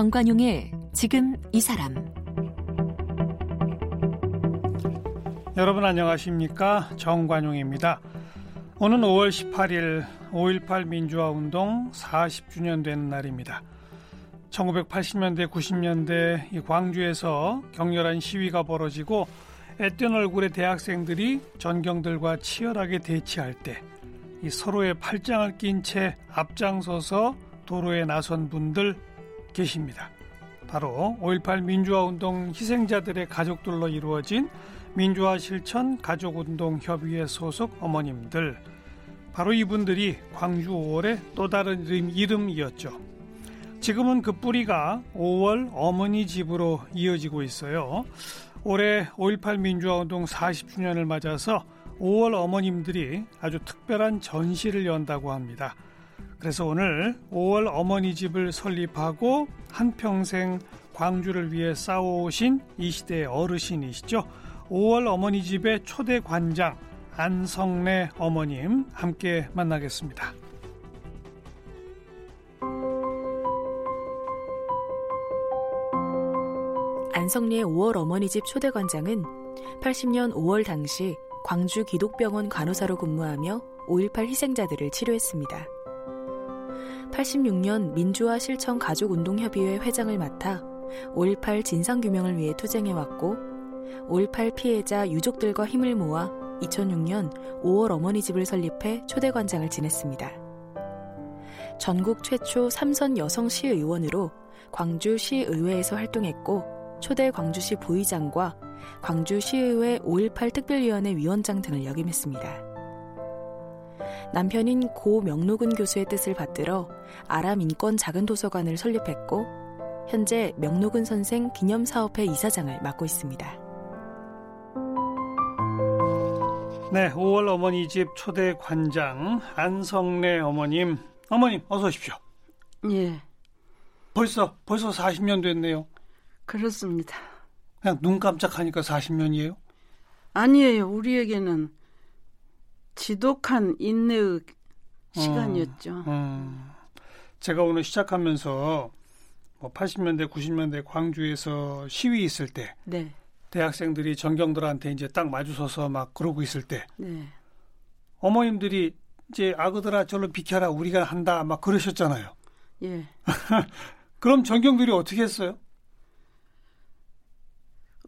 정관용의 지금 이 사람 여러분 안녕하십니까 정관용입니다. 오늘 5월 18일 5.18 민주화 운동 40주년 된 날입니다. 1980년대 90년대 이 광주에서 격렬한 시위가 벌어지고 앳된 얼굴의 대학생들이 전경들과 치열하게 대치할 때이 서로의 팔짱을 낀 채 앞장서서 도로에 나선 분들 계십니다. 바로 5.18 민주화 운동 희생자들의 가족들로 이루어진 민주화 실천 가족운동 협의회 소속 어머님들 바로 이분들이 광주 5월의 또 다른 이름, 이름이었죠. 지금은 그 뿌리가 5월 어머니 집으로 이어지고 있어요. 올해 5.18 민주화운동 40주년을 맞아서 5월 어머님들이 아주 특별한 전시를 연다고 합니다. 그래서 오늘 5월 어머니 집을 설립하고 한평생 광주를 위해 싸워오신 이 시대의 어르신이시죠. 5월 어머니 집의 초대 관장 안성래 어머님 함께 만나겠습니다. 안성리의 5월 어머니집 초대 관장은 80년 5월 당시 광주 기독병원 간호사로 근무하며 5.18 희생자들을 치료했습니다. 86년 민주화 실천 가족운동협의회 회장을 맡아 5.18 진상규명을 위해 투쟁해왔고 5.18 피해자 유족들과 힘을 모아 2006년 5월 어머니 집을 설립해 초대관장을 지냈습니다. 전국 최초 삼선 여성 시의원으로 광주시의회에서 활동했고 초대 광주시 부의장과 광주시의회 5.18 특별위원회 위원장 등을 역임했습니다. 남편인 고 명록은 교수의 뜻을 받들어 아람 인권 작은 도서관을 설립했고 현재 명록은 선생 기념 사업회 이사장을 맡고 있습니다. 네, 5월 어머니 집 초대 관장 안성래 어머님, 어머님 어서 오십시오. 예. 벌써 벌써 40년 됐네요. 그렇습니다. 그냥 눈 깜짝하니까 40년이에요? 아니에요. 우리에게는 지독한 인내의 시간이었죠. 음, 음. 제가 오늘 시작하면서 뭐 80년대, 90년대 광주에서 시위 있을 때 네. 대학생들이 전경들한테 이제 딱 마주서서 막 그러고 있을 때 네. 어머님들이 이제 아그들아 절로 비켜라 우리가 한다 막 그러셨잖아요. 예. 그럼 전경들이 어떻게 했어요?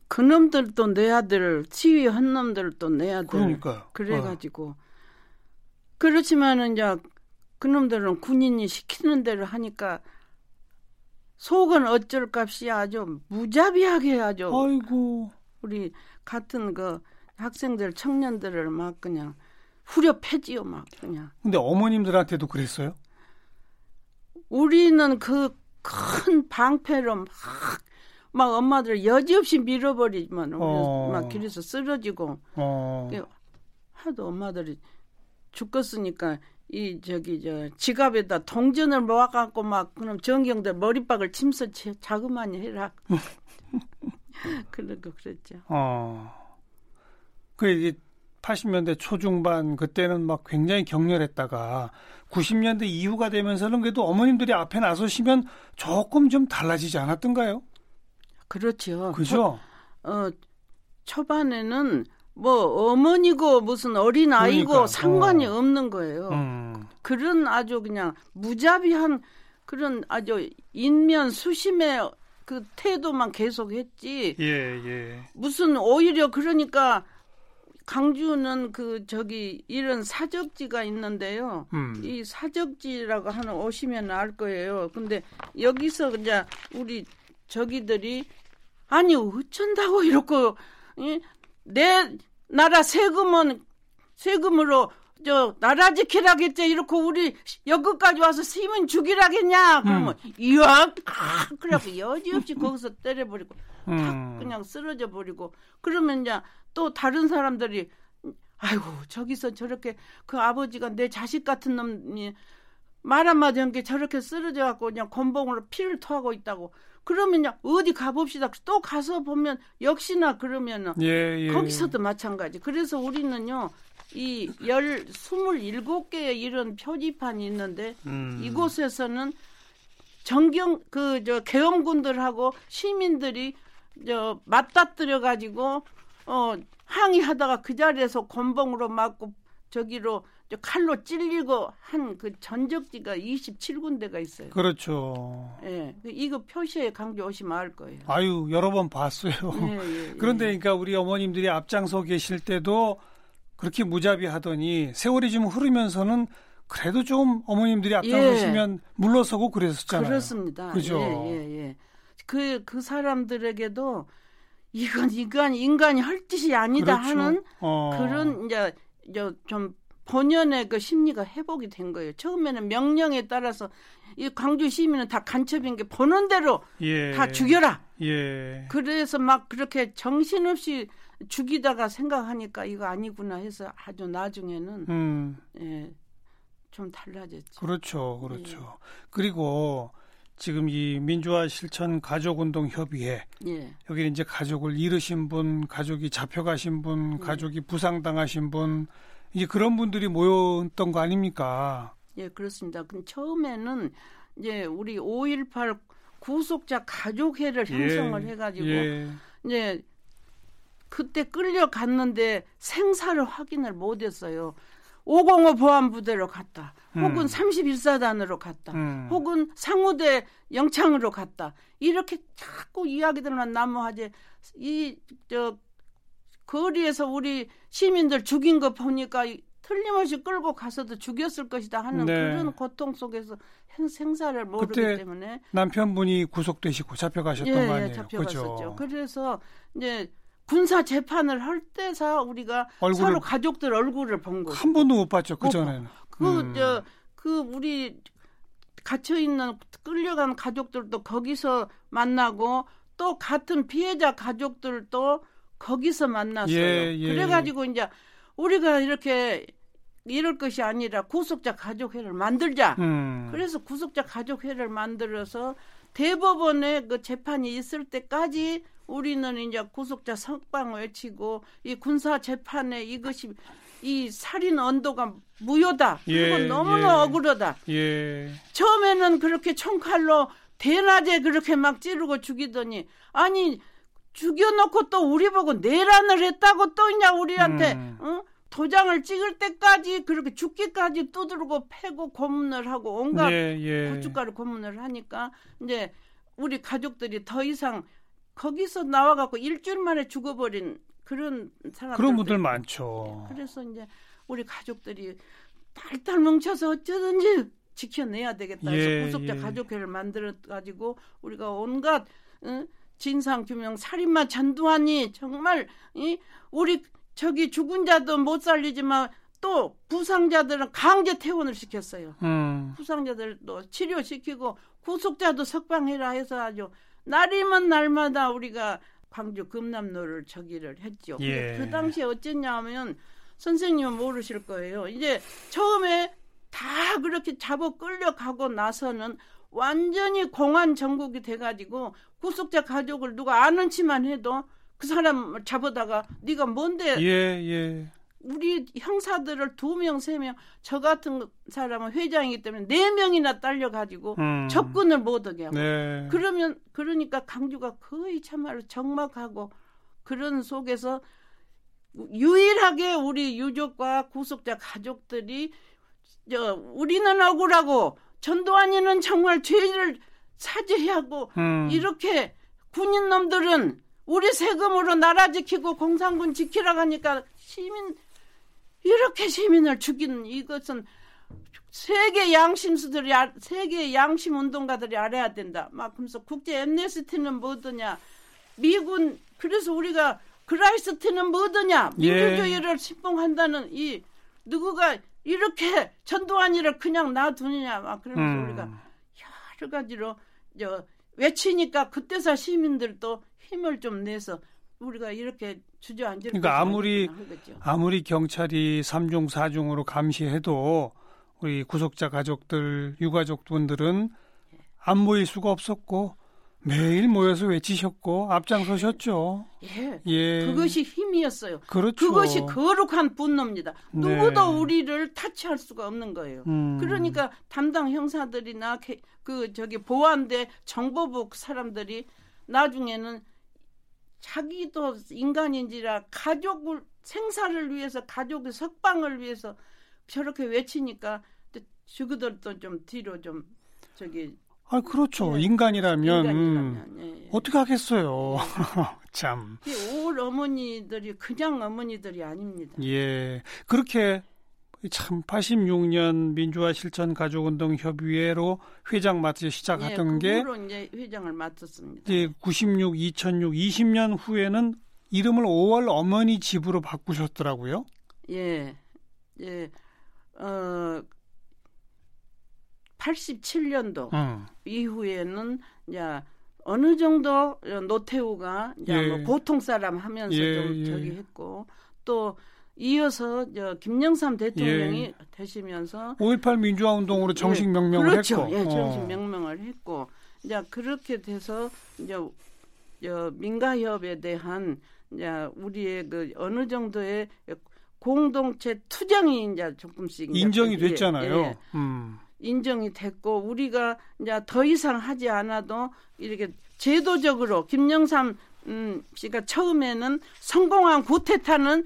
그놈들도 내 아들, 치위 한 놈들도 내 아들. 그러니까요. 그래가지고. 어. 그렇지만은 이제 그놈들은 군인이 시키는 대로 하니까 속은 어쩔 값이 아주 무자비하게 아주. 아이고. 우리 같은 그 학생들, 청년들을 막 그냥 후려 패지요, 막 그냥. 근데 어머님들한테도 그랬어요? 우리는 그 큰 방패로 막 막 엄마들 여지없이 밀어버리지만 어. 막 길에서 쓰러지고 어. 하도 엄마들이 죽겠으니까 이 저기 저 지갑에다 동전을 모아갖고 막 그럼 정경들 머리박을 침서 자그마니 해라 그런 거 그랬죠. 어. 그 이제 80년대 초중반 그때는 막 굉장히 격렬했다가 90년대 이후가 되면서는 그래도 어머님들이 앞에 나서시면 조금 좀 달라지지 않았던가요? 그렇죠. 그죠? 초, 어, 초반에는 뭐 어머니고 무슨 어린 아이고 그러니까. 상관이 어. 없는 거예요. 음. 그런 아주 그냥 무자비한 그런 아주 인면 수심의 그 태도만 계속했지. 예, 예. 무슨 오히려 그러니까 강주는 그 저기 이런 사적지가 있는데요. 음. 이 사적지라고 하는 오시면 알 거예요. 근데 여기서 그냥 우리 저기들이 아니 어쩐다고 이렇게 내 나라 세금은 세금으로 저 나라 지키라겠지 이렇게 우리 여기까지 와서 시민 죽이라겠냐 그러면 음. 이야 아, 그래갖고 여지없이 거기서 때려버리고 음. 탁 그냥 쓰러져 버리고 그러면 이제 또 다른 사람들이 아이고 저기서 저렇게 그 아버지가 내 자식 같은 놈이 말 한마디 한 게 저렇게 쓰러져 갖고 그냥 곤봉으로 피를 토하고 있다고 그러면 어디 가봅시다. 또 가서 보면 역시나 그러면은 예, 예. 거기서도 마찬가지. 그래서 우리는요. 이 열 스물일곱 개의 이런 표지판이 있는데 음. 이곳에서는 정경 그 저 계엄군들하고 시민들이 저 맞닥뜨려 가지고 어 항의하다가 그 자리에서 권봉으로 맞고 저기로 칼로 찔리고 한 그 전적지가 27군데가 있어요. 그렇죠. 예. 그 이거 표시에 강조 오시면 알 거예요. 아유, 여러 번 봤어요. 예, 예, 예. 그런데 그러니까 우리 어머님들이 앞장서 계실 때도 그렇게 무자비 하더니 세월이 좀 흐르면서는 그래도 좀 어머님들이 앞장서시면 예. 물러서고 그랬었잖아요. 그렇습니다. 그죠? 예, 예, 예. 그, 그 사람들에게도 이건 이건 인간이 할 짓이 아니다 그렇죠. 하는 어. 그런 이제 좀 본연의 그 심리가 회복이 된 거예요. 처음에는 명령에 따라서 이 광주 시민은 다 간첩인 게 보는 대로 예. 다 죽여라. 예. 그래서 막 그렇게 정신없이 죽이다가 생각하니까 이거 아니구나 해서 아주 나중에는 음. 예, 좀 달라졌죠. 그렇죠, 그렇죠. 예. 그리고 지금 이 민주화 실천 가족운동 협의회 예. 여기 이제 가족을 잃으신 분, 가족이 잡혀가신 분, 예. 가족이 부상당하신 분 이제 그런 분들이 모였던 거 아닙니까? 예, 그렇습니다. 근데 처음에는 이제 우리 5.18 구속자 가족회를 예. 형성을 해가지고 예. 이제 그때 끌려갔는데 생사를 확인을 못했어요. 505 보안부대로 갔다. 혹은 음. 31사단으로 갔다. 음. 혹은 상무대 영창으로 갔다. 이렇게 자꾸 이야기들만 나무하지. 이, 저, 거리에서 우리 시민들 죽인 거 보니까 틀림없이 끌고 가서도 죽였을 것이다 하는 네. 그런 고통 속에서 생사를 모르기 때문에 남편분이 구속되시고 잡혀가셨던 예, 거 아니에요? 예, 잡혀갔었죠. 그죠? 그래서 이제 군사 재판을 할 때서 우리가 서로 가족들 얼굴을 본 거죠. 한 번도 못 봤죠 그 전에는. 그저그 음. 그 우리 갇혀 있는 끌려간 가족들도 거기서 만나고 또 같은 피해자 가족들도 거기서 만났어요. 예, 예. 그래가지고 이제 우리가 이렇게 이럴 것이 아니라 구속자 가족회를 만들자. 음. 그래서 구속자 가족회를 만들어서 대법원에 그 재판이 있을 때까지 우리는 이제 구속자 석방을 외치고 이 군사 재판에 이것이 이 살인 언도가 무효다. 그리고 예, 너무나 예. 억울하다. 예. 처음에는 그렇게 총칼로 대낮에 그렇게 막 찌르고 죽이더니 아니 죽여놓고 또 우리 보고 내란을 했다고 또 이냐 우리한테 음. 어? 도장을 찍을 때까지 그렇게 죽기까지 두드리고 패고 고문을 하고 온갖 예, 예. 고춧가루 고문을 하니까 이제 우리 가족들이 더 이상 거기서 나와갖고 일주일 만에 죽어버린 그런 사람 그런 분들 많죠. 예, 그래서 이제 우리 가족들이 달달 뭉쳐서 어쩌든지 지켜내야 되겠다 해서 예, 구속자 예. 가족회를 만들어 가지고 우리가 온갖 응? 진상 규명 살인마 전두환이 정말 이 우리 저기 죽은 자도 못 살리지만 또 부상자들은 강제 퇴원을 시켰어요. 음. 부상자들도 치료시키고 구속자도 석방해라 해서 아주 날이면 날마다 우리가 광주 금남로를 저기를 했죠. 예. 그 당시에 어쨌냐면 선생님은 모르실 거예요. 이제 처음에 다 그렇게 잡아 끌려가고 나서는 완전히 공안 전국이 돼가지고 구속자 가족을 누가 아는 치만 해도 그 사람 잡아다가 네가 뭔데 예, 예. 우리 형사들을 두 명, 세 명, 저 같은 사람은 회장이기 때문에 네 명이나 딸려가지고 음. 접근을 못 하게 하고. 네. 그러면, 그러니까 강주가 거의 참말로 적막하고 그런 속에서 유일하게 우리 유족과 구속자 가족들이 저, 우리는 억울하고 전두환이는 정말 죄를 사죄하고 음. 이렇게 군인 놈들은 우리 세금으로 나라 지키고 공산군 지키라고 하니까 시민 이렇게 시민을 죽이는 이것은 세계 양심수들이 아, 세계 양심 운동가들이 알아야 된다. 막 그러면서 국제 엠네스티는 뭐더냐? 미군 그래서 우리가 그라이스트는 뭐더냐? 예. 민주주의를 신봉한다는 이 누구가 이렇게 전두환이를 그냥 놔두느냐? 막 그러면서 음. 우리가 여러 가지로 저 외치니까 그때서 시민들도 힘을 좀 내서 우리가 이렇게 주저앉을 그러니까 아무리 아무리 경찰이 3중 4중으로 감시해도 우리 구속자 가족들 유가족분들은 안 모일 수가 없었고 매일 모여서 외치셨고 앞장서셨죠. 예. 예. 그것이 힘이었어요. 그렇죠. 그것이 거룩한 분노입니다. 네. 누구도 우리를 타치할 수가 없는 거예요. 음. 그러니까 담당 형사들이나 그 저기 보안대 정보부 사람들이 나중에는 자기도 인간인지라 가족을 생사를 위해서 가족의 석방을 위해서 저렇게 외치니까 저그들도 좀 뒤로 좀 저기 아 그렇죠 예. 인간이라면, 인간이라면 예, 예. 어떻게 하겠어요 예. 참. 올 어머니들이 그냥 어머니들이 아닙니다. 예 그렇게 참 86년 민주화 실천 가족운동 협의회로 회장 맡으 시작하던 예, 게 이제 회장을 맡았습니다. 이제 96, 2006, 20년 후에는 이름을 5월 어머니 집으로 바꾸셨더라고요. 예. 예. 어 87년도 음. 이후에는 이제 어느 정도 노태우가 이제 예. 뭐 보통 사람 하면서 예, 좀 예. 저기 했고 또 이어서 저 김영삼 대통령이 예. 되시면서 5.18 민주화 운동으로 정식 예. 명명을 그렇죠. 했고 예, 정식 어. 명명을 했고 이제 그렇게 돼서 이제 저 민가협에 대한 이제 우리의 그 어느 정도의 공동체 투쟁이 이제 조금씩 인정이 이제, 됐잖아요. 예, 음. 인정이 됐고 우리가 이제 더 이상 하지 않아도 이렇게 제도적으로 김영삼 음, 씨가 처음에는 성공한 구테타는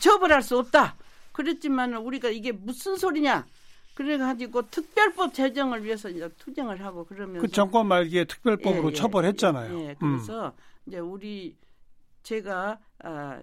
처벌할 수 없다. 그랬지만 우리가 이게 무슨 소리냐? 그래가지고 특별법 제정을 위해서 이제 투쟁을 하고 그러면서 그 정권 말기에 특별법으로 예, 예, 처벌했잖아요. 예, 예. 그래서 음. 이제 우리 제가 아,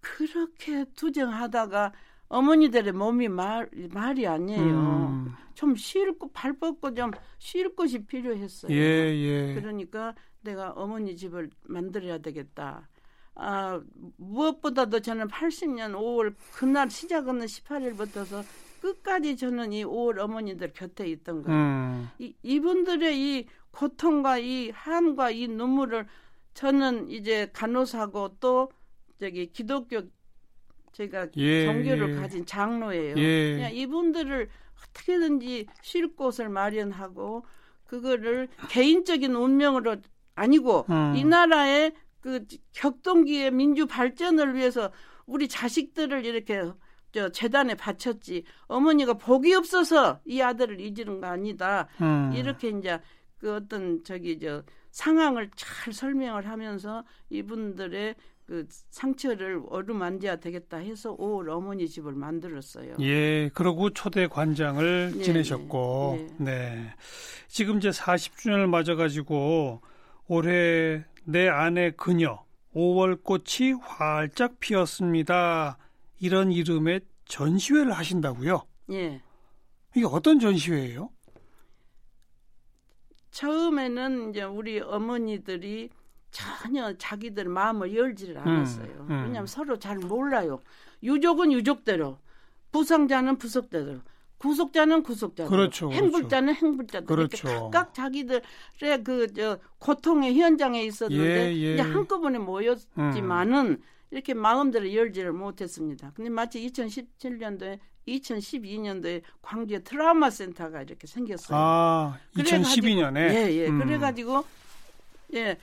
그렇게 투쟁하다가 어머니들의 몸이 말, 말이 아니에요. 음. 좀 쉴고 발 뻗고 좀 쉴 곳이 필요했어요. 예, 예. 그러니까 내가 어머니 집을 만들어야 되겠다. 아, 무엇보다도 저는 80년 5월 그날 시작은 18일부터서 끝까지 저는 이 5월 어머니들 곁에 있던 거예요. 음. 이, 이분들의 이 고통과 이 함과 이 눈물을 저는 이제 간호사고 또 저기 기독교 제가 예, 종교를 예. 가진 장로예요. 예. 그냥 이분들을 어떻게든지 쉴 곳을 마련하고 그거를 개인적인 운명으로 아니고 음. 이 나라의 그 격동기의 민주 발전을 위해서 우리 자식들을 이렇게 저 재단에 바쳤지 어머니가 복이 없어서 이 아들을 잊는 거 아니다 음. 이렇게 이제 그 어떤 저기 저 상황을 잘 설명을 하면서 이분들의 그 상처를 어루만져야 되겠다 해서 5월 어머니 집을 만들었어요. 예, 그러고 초대 관장을 네, 지내셨고, 네, 네. 네. 지금 이제 40주년을 맞아가지고 올해 내 아내 그녀 5월 꽃이 활짝 피었습니다. 이런 이름의 전시회를 하신다고요? 예. 이게 어떤 전시회예요? 처음에는 이제 우리 어머니들이 전혀 자기들 마음을 열지를 음, 않았어요. 음, 음. 왜냐하면 서로 잘 몰라요. 유족은 유족대로, 부상자는 부석대로, 구속자는 구속자대로, 그렇죠, 그렇죠. 행불자는 그렇죠. 행불자대로 그렇죠. 각각 자기들의 그 저 고통의 현장에 있었는데 예, 예. 이제 한꺼번에 모였지만은 음. 이렇게 마음대로 열지를 못했습니다. 근데 마치 2017년도에 2012년도에 광주에 트라우마 센터가 이렇게 생겼어요. 아, 2012년에. 예, 예. 음. 그래가지고 예.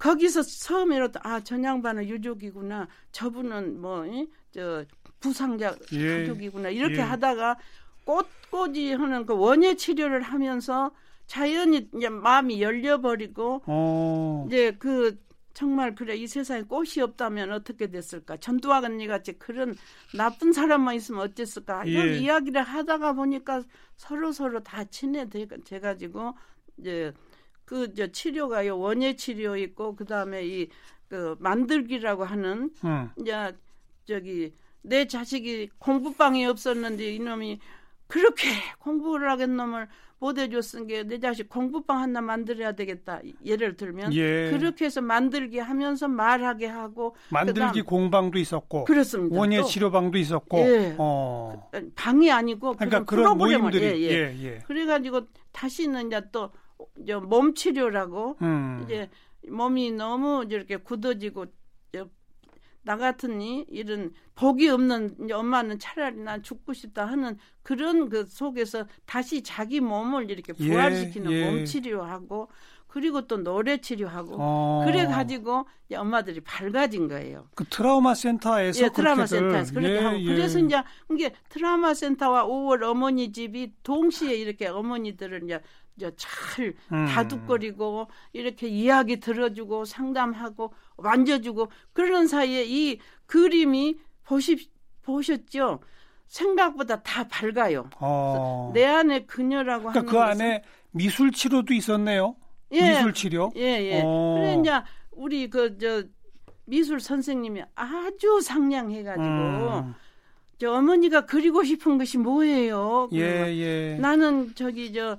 거기서 처음에로 아, 전 양반은 유족이구나. 저분은 뭐, 저, 부상자 예. 가족이구나. 이렇게 예. 하다가 꽃꽂이 하는 그 원예 치료를 하면서 자연히 이제 마음이 열려버리고 어. 이제 그 정말 그래 이 세상에 꽃이 없다면 어떻게 됐을까 전두환 언니 같이 그런 나쁜 사람만 있으면 어땠을까 예. 이런 이야기를 하다가 보니까 서로 서로 다 친해돼 가지고 이제 그저 치료가요 원예 치료 있고 그 다음에 이 그 만들기라고 하는 음. 이제 저기 내 자식이 공부방이 없었는데 이놈이 그렇게 공부를 하겠 놈을 못 해줬은 게 내 자식 공부방 하나 만들어야 되겠다. 예를 들면 예. 그렇게 해서 만들기 하면서 말하게 하고 만들기 공방도 있었고 그렇습니다. 원예 치료방도 있었고 예. 어. 방이 아니고 그러니까 그런 모임들이 예, 예. 예, 예. 그래가지고 다시는 이제 또 몸 치료라고 음. 이제 몸이 너무 이렇게 굳어지고 나 같으니 이런 복이 없는 엄마는 차라리 난 죽고 싶다 하는 그런 그 속에서 다시 자기 몸을 이렇게 예, 부활시키는 예, 예. 몸 치료하고 그리고 또 노래 치료하고 어. 그래 가지고 엄마들이 밝아진 거예요. 그 트라우마 센터에서 예, 트라우마 센터에서 그렇게 예, 하고 예. 그래서 이제 이게 트라우마 센터와 5월 어머니 집이 동시에 이렇게 어머니들을 이제 잘 음. 다독거리고 이렇게 이야기 들어주고 상담하고 만져주고 그러는 사이에 이 그림이 보십 보셨죠? 생각보다 다 밝아요. 어. 내 안에 그녀라고 그러니까 하는 그 안에 미술 치료도 있었네요. 예. 미술 치료. 예, 예. 어. 그래 이제 우리 그 저 미술 선생님이 아주 상냥해 가지고 음. 저 어머니가 그리고 싶은 것이 뭐예요? 예, 예. 나는 저기 저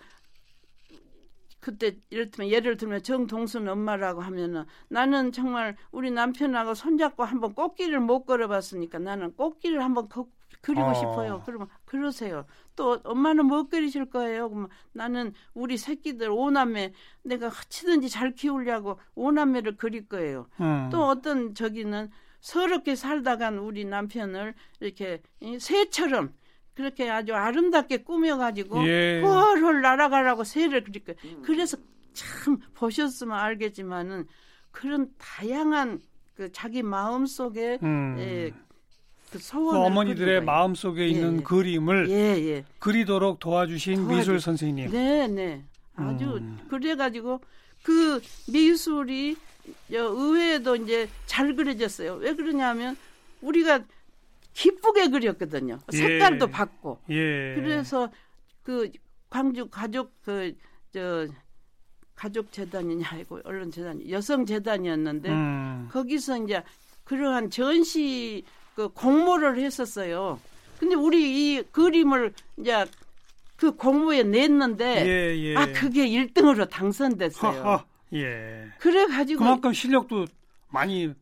그때 이를테면 예를 들면 정동순 엄마라고 하면은 나는 정말 우리 남편하고 손잡고 한번 꽃길을 못 걸어봤으니까 나는 꽃길을 한번 거, 그리고 어. 싶어요. 그러면 그러세요. 또 엄마는 뭐 그리실 거예요? 그러면 나는 우리 새끼들 오남매 내가 어찌든지 잘 키우려고 오남매를 그릴 거예요. 음. 또 어떤 저기는 서럽게 살다간 우리 남편을 이렇게 새처럼 그렇게 아주 아름답게 꾸며가지고 예. 헐헐 날아가라고 새를 그릴 거예요. 음. 그래서 참 보셨으면 알겠지만은 그런 다양한 그 자기 마음 속에 음. 예, 그 소원을 그 어머니들의 마음 속에 있는 예, 그림을 예, 예. 그리도록 도와주신 도와주... 미술 선생님. 네, 네. 아주 음. 그래가지고 그 미술이 의외에도 이제 잘 그려졌어요. 왜 그러냐면 우리가 기쁘게 그렸거든요. 색깔도 예. 받고. 예. 그래서 그 광주 가족 그 저 가족 재단이냐 아니고 언론 재단 여성 재단이었는데 음. 거기서 이제 그러한 전시 그 공모를 했었어요. 근데 우리 이 그림을 이제 그 공모에 냈는데 예, 예. 아 그게 1등으로 당선됐어요. 하하, 예. 그래 가지고 그만큼 실력도 많이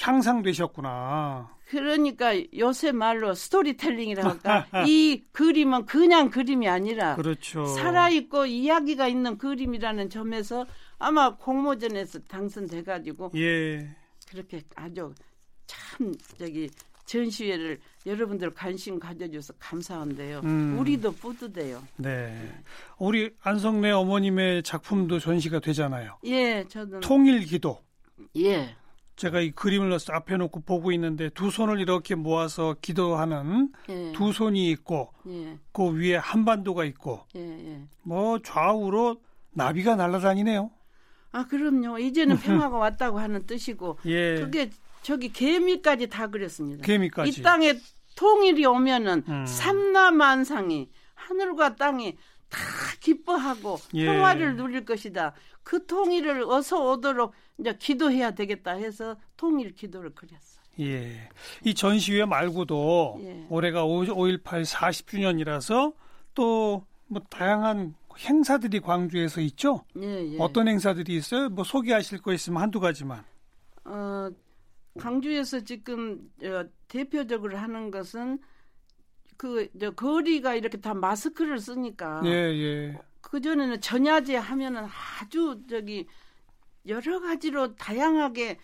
향상되셨구나. 그러니까 요새 말로 스토리텔링이라고 할까 이 그림은 그냥 그림이 아니라 그렇죠. 살아있고 이야기가 있는 그림이라는 점에서 아마 공모전에서 당선돼 가지고 예. 그렇게 아주 참 저기 전시회를 여러분들 관심 가져줘서 감사한데요. 음. 우리도 뿌듯해요. 네. 우리 안성래 어머님의 작품도 전시가 되잖아요. 예, 저는 통일기도. 예. 제가 이 그림을 앞에 놓고 보고 있는데 두 손을 이렇게 모아서 기도하는 예. 두 손이 있고 예. 그 위에 한반도가 있고 예, 예. 뭐 좌우로 나비가 날아다니네요. 아 그럼요. 이제는 평화가 왔다고 하는 뜻이고 예. 그게 저기 개미까지 다 그렸습니다. 개미까지. 이 땅에 통일이 오면은 음. 삼라만상이 하늘과 땅이 다 기뻐하고 예. 평화를 누릴 것이다. 그 통일을 어서 오도록 이제 기도해야 되겠다 해서 통일 기도를 그렸어. 예. 이 전시회 말고도 예. 올해가 5.18 40주년이라서 또 뭐 다양한 행사들이 광주에서 있죠? 예, 예. 어떤 행사들이 있어요? 뭐 소개하실 거 있으면 한두 가지만. 어, 광주에서 지금 어, 대표적으로 하는 것은 그저 거리가 이렇게 다 마스크를 쓰니까 예, 예. 그 전에는 전야제 하면은 아주 저기 여러 가지로 다양하게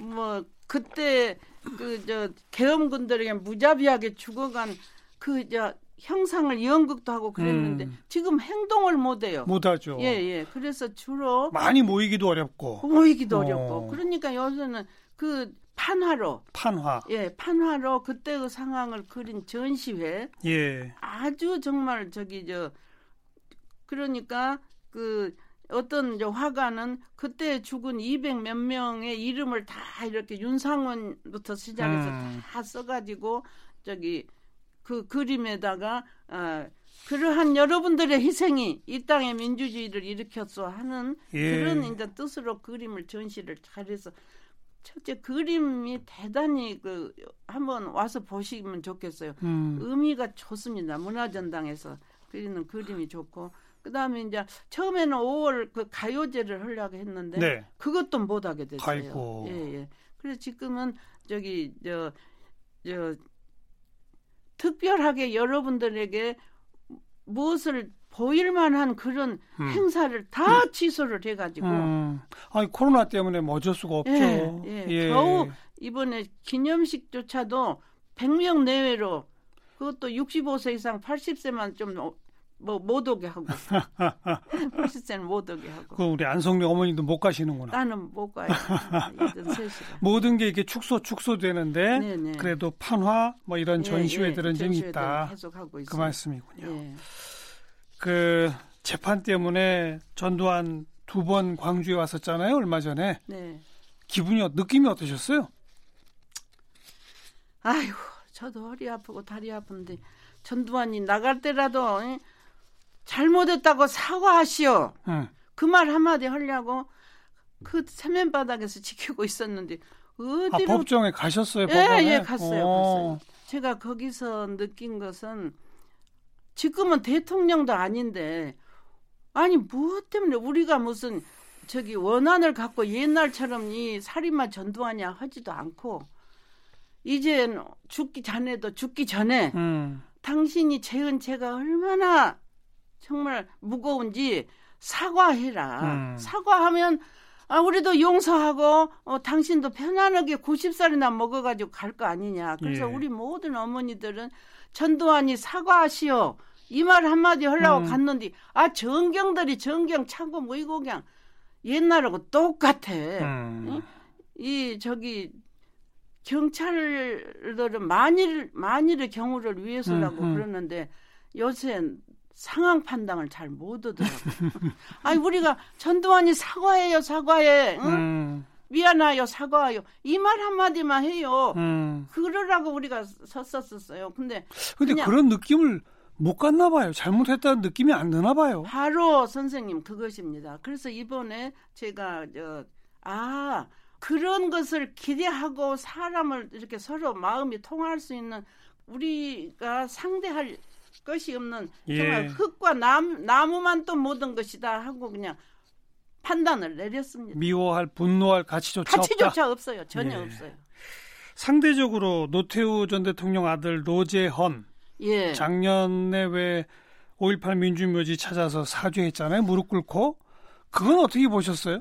뭐 그때 그 저 계엄군들에게 무자비하게 죽어간 그 저 형상을 연극도 하고 그랬는데 음. 지금 행동을 못 해요. 못 하죠. 예, 예. 그래서 주로 많이 모이기도 어렵고 모이기도 어. 어렵고. 그러니까 요새는 그 판화로 판화 예 판화로 그때의 상황을 그린 전시회 예 아주 정말 저기 저 그러니까 그 어떤 화가는 그때 죽은 200 몇 명의 이름을 다 이렇게 윤상원부터 시작해서 음. 다 써가지고 저기 그 그림에다가 아 그러한 여러분들의 희생이 이 땅의 민주주의를 일으켰어 하는 예. 그런 이제 뜻으로 그림을 전시를 잘해서 첫째 그림이 대단히 그 한번 와서 보시면 좋겠어요. 음. 의미가 좋습니다. 문화전당에서 그리는 그림이 좋고 그다음에 이제 처음에는 5월 그 가요제를 하려고 했는데 네. 그것도 못 하게 됐어요. 아이고. 예, 예. 그래서 지금은 저기 저 저 특별하게 여러분들에게 무엇을 보일만한 그런 음. 행사를 다 음. 취소를 해가지고. 음. 아니 코로나 때문에 뭐 어쩔 수가 없죠. 예, 예. 예. 겨우 이번에 기념식조차도 100명 내외로 그것도 65세 이상 80세만 좀 뭐못 오게 하고 80세는 못 오게 하고. 그 우리 안성래 어머님도 못 가시는구나. 나는 못 가요. 모든 게 이게 축소 축소 되는데 네네. 그래도 판화 뭐 이런 예, 전시회들은 예, 좀 있다. 계속 하고 그 말씀이군요. 예. 그 재판 때문에 전두환 두 번 광주에 왔었잖아요 얼마 전에. 네. 기분이 느낌이 어떠셨어요? 아이고 저도 허리 아프고 다리 아픈데 전두환이 나갈 때라도 잘못했다고 사과하시오. 응. 그말 한마디 하려고 그 세면바닥에서 지키고 있었는데 어디로 아, 법정에 가셨어요? 예, 예, 갔어요. 갔어요. 제가 거기서 느낀 것은 지금은 대통령도 아닌데 아니 무엇 때문에 우리가 무슨 저기 원한을 갖고 옛날처럼 이 살인마 전두환이야 하지도 않고 이제 죽기 전에도 죽기 전에 음. 당신이 재은 죄가 얼마나 정말 무거운지 사과해라. 음. 사과하면 아 우리도 용서하고 어, 당신도 편안하게 90살이나 먹어가지고 갈 거 아니냐. 그래서 예. 우리 모든 어머니들은 전두환이 사과하시오. 이 말 한마디 하려고 음. 갔는데 아 정경들이 정경 차고 뭐이고 그냥 옛날하고 똑같아. 음. 응? 이 저기 경찰들은 만일 만일의 경우를 위해서라고 음, 음. 그러는데 요새 상황 판단을 잘 못 하더라고. 아니 우리가 전두환이 사과해요, 사과해. 응? 음. 미안해요, 사과해요. 이말 한마디만 해요. 음. 그러라고 우리가 섰었었어요. 근데 근데 그런 느낌을 못 갔나 봐요. 잘못했다는 느낌이 안 드나 봐요. 바로 선생님 그것입니다. 그래서 이번에 제가 저아 그런 것을 기대하고 사람을 이렇게 서로 마음이 통할 수 있는 우리가 상대할 것이 없는 예. 정말 흙과 나무, 나무만 또 모든 것이다 하고 그냥 판단을 내렸습니다. 미워할 분노할 가치조차 가치조차? 없어요. 전혀 예. 없어요. 상대적으로 노태우 전 대통령 아들 노재헌 예. 작년에 왜 5.18 민주묘지 찾아서 사죄했잖아요. 무릎 꿇고 그건 어떻게 보셨어요?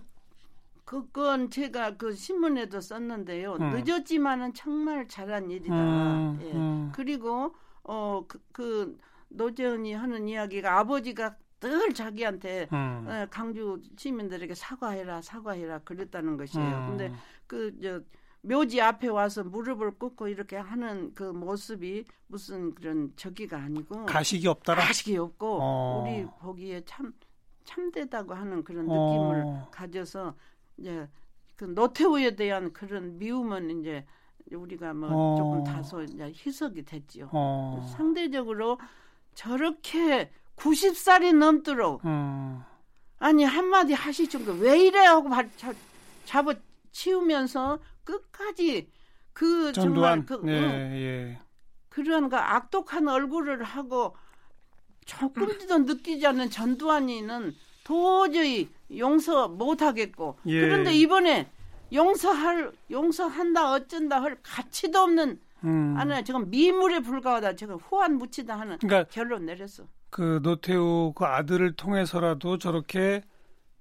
그건 제가 그 신문에도 썼는데요. 음. 늦었지만은 정말 잘한 일이다. 음, 예. 음. 그리고 어 그 그 노재현이 하는 이야기가 아버지가 늘 자기한테 음. 어, 강주 시민들에게 사과해라 사과해라 그랬다는 것이에요. 음. 근데 그저 묘지 앞에 와서 무릎을 꿇고 이렇게 하는 그 모습이 무슨 그런 저기가 아니고 가식이 없다라 가식이 없고 어. 우리 보기에 참 참되다고 하는 그런 느낌을 어. 가져서 이제 그 노태우에 대한 그런 미움은 이제 우리가 뭐 어. 조금 다소 이제 희석이 됐지요. 어. 상대적으로 저렇게 90살이 넘도록 어. 아니 한마디 하실 정도 왜 이래 하고 잡아 치우면서 끝까지 그 전두환. 정말 그 예, 예. 그런 그 악독한 얼굴을 하고 조금도 느끼지 않는 전두환이는 도저히 용서 못 하겠고 예. 그런데 이번에 용서할 용서한다 어쩐다 할 가치도 없는 음. 아니 지금 미물에 불과하다 지금 후한 무치다 하는 그러니까 결론 내렸어. 그 노태우 그 아들을 통해서라도 저렇게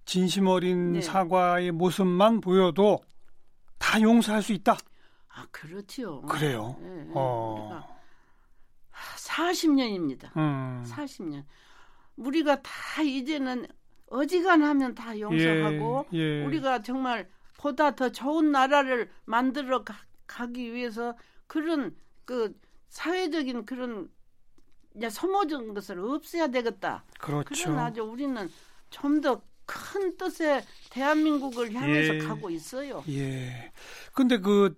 진심 어린 네. 사과의 모습만 보여도 다 용서할 수 있다. 아 그렇지요. 그래요. 네, 네. 어. 40년입니다. 음. 40년. 우리가 다 이제는 어지간하면 다 용서하고 예, 예. 우리가 정말 보다 더 좋은 나라를 만들어 가, 기 위해서 그런 그 사회적인 그런 이제 소모적인 것을 없애야 되겠다. 그렇죠. 그러나 아주 우리는 좀더 큰 뜻의 대한민국을 향해서 예, 가고 있어요. 예. 근데 그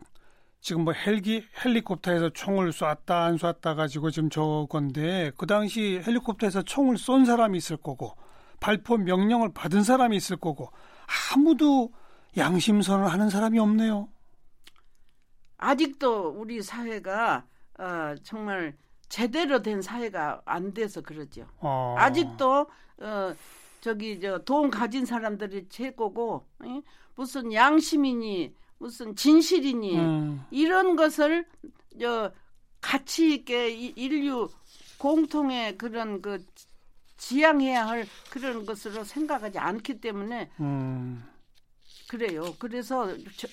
지금 뭐 헬기 헬리콥터에서 총을 쐈다 안 쐈다 가지고 지금 저건데 그 당시 헬리콥터에서 총을 쏜 사람이 있을 거고 발포 명령을 받은 사람이 있을 거고 아무도 양심선을 하는 사람이 없네요. 아직도 우리 사회가 어, 정말 제대로 된 사회가 안 돼서 그러죠. 어. 아직도 어, 저기 저 돈 가진 사람들이 최고고 에? 무슨 양심이니 무슨 진실이니 음. 이런 것을 저 가치 있게 인류 공통의 그런 그 지향해야 할 그런 것으로 생각하지 않기 때문에 음. 그래요. 그래서 저,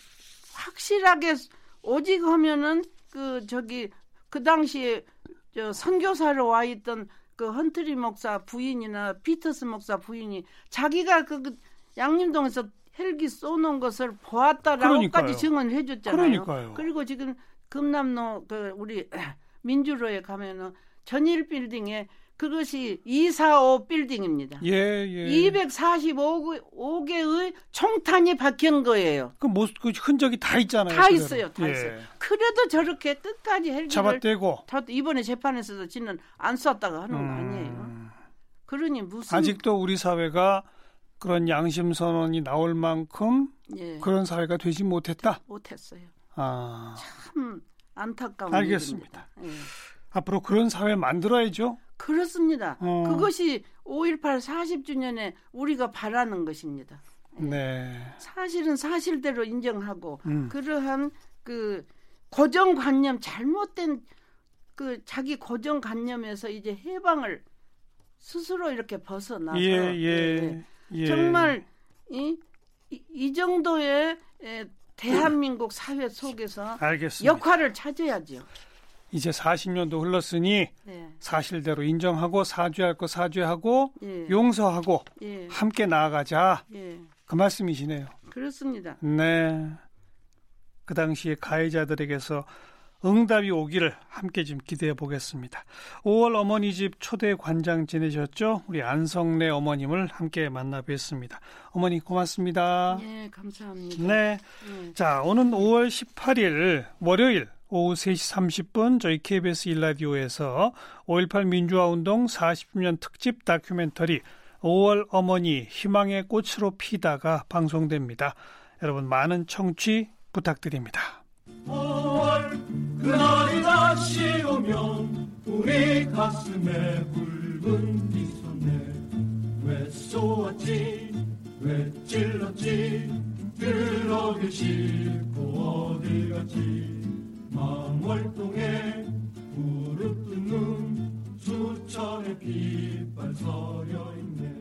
확실하게 오직 하면은 그 저기 그 당시에 저 선교사로 와 있던 그 헌트리 목사 부인이나 피터스 목사 부인이 자기가 그, 그 양림동에서 헬기 쏘는 것을 보았다라고까지 증언해 줬잖아요. 그러니까요. 그리고 지금 금남로 그 우리 민주로에 가면은 전일 빌딩에 그것이 245 빌딩입니다. 예, 예. 245개의 총탄이 박힌 거예요. 그, 모, 그 흔적이 다 있잖아요. 다 그대로. 있어요. 다 예. 있어요. 그래도 저렇게 끝까지 헬기를 잡아떼고 이번에 재판에서도 지는 안 쐈다가 하는 음... 거 아니에요. 그러니 무슨 아직도 우리 사회가 그런 양심 선언이 나올 만큼 예. 그런 사회가 되지 못했다. 못했어요. 아. 참 안타까운 알겠습니다. 예. 앞으로 그런 사회 만들어야죠. 그렇습니다. 어. 그것이 5.18 40주년에 우리가 바라는 것입니다. 예. 네. 사실은 사실대로 인정하고 음. 그러한 그 고정관념 잘못된 그 자기 고정관념에서 이제 해방을 스스로 이렇게 벗어나서 예, 예. 네. 예. 정말 이, 이 정도의 대한민국 사회 속에서 알겠습니다. 역할을 찾아야죠. 이제 40년도 흘렀으니 네. 사실대로 인정하고 사죄할 거 사죄하고 예. 용서하고 예. 함께 나아가자. 예. 그 말씀이시네요. 그렇습니다. 네. 그 당시에 가해자들에게서 응답이 오기를 함께 좀 기대해 보겠습니다. 5월 어머니 집 초대 관장 지내셨죠? 우리 안성래 어머님을 함께 만나 뵙습니다. 어머니 고맙습니다. 네, 감사합니다. 네. 네. 자, 오는 5월 18일 월요일 오후 3시 30분 저희 KBS 일라디오에서 5.18 민주화 운동 40주년 특집 다큐멘터리 5월 어머니 희망의 꽃으로 피다가 방송됩니다. 여러분 많은 청취 부탁드립니다. 5월 그날이 다시 오면 우리 가슴에 붉은 미소네 왜 쏘았지 왜 찔렀지 그러기 싫고 어디 갔지 망월동에 구름 뜯는 수천의 빛발 서려 있네.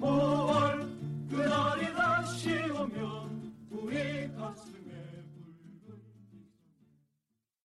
5월 그날이 다시 오면 우리 가슴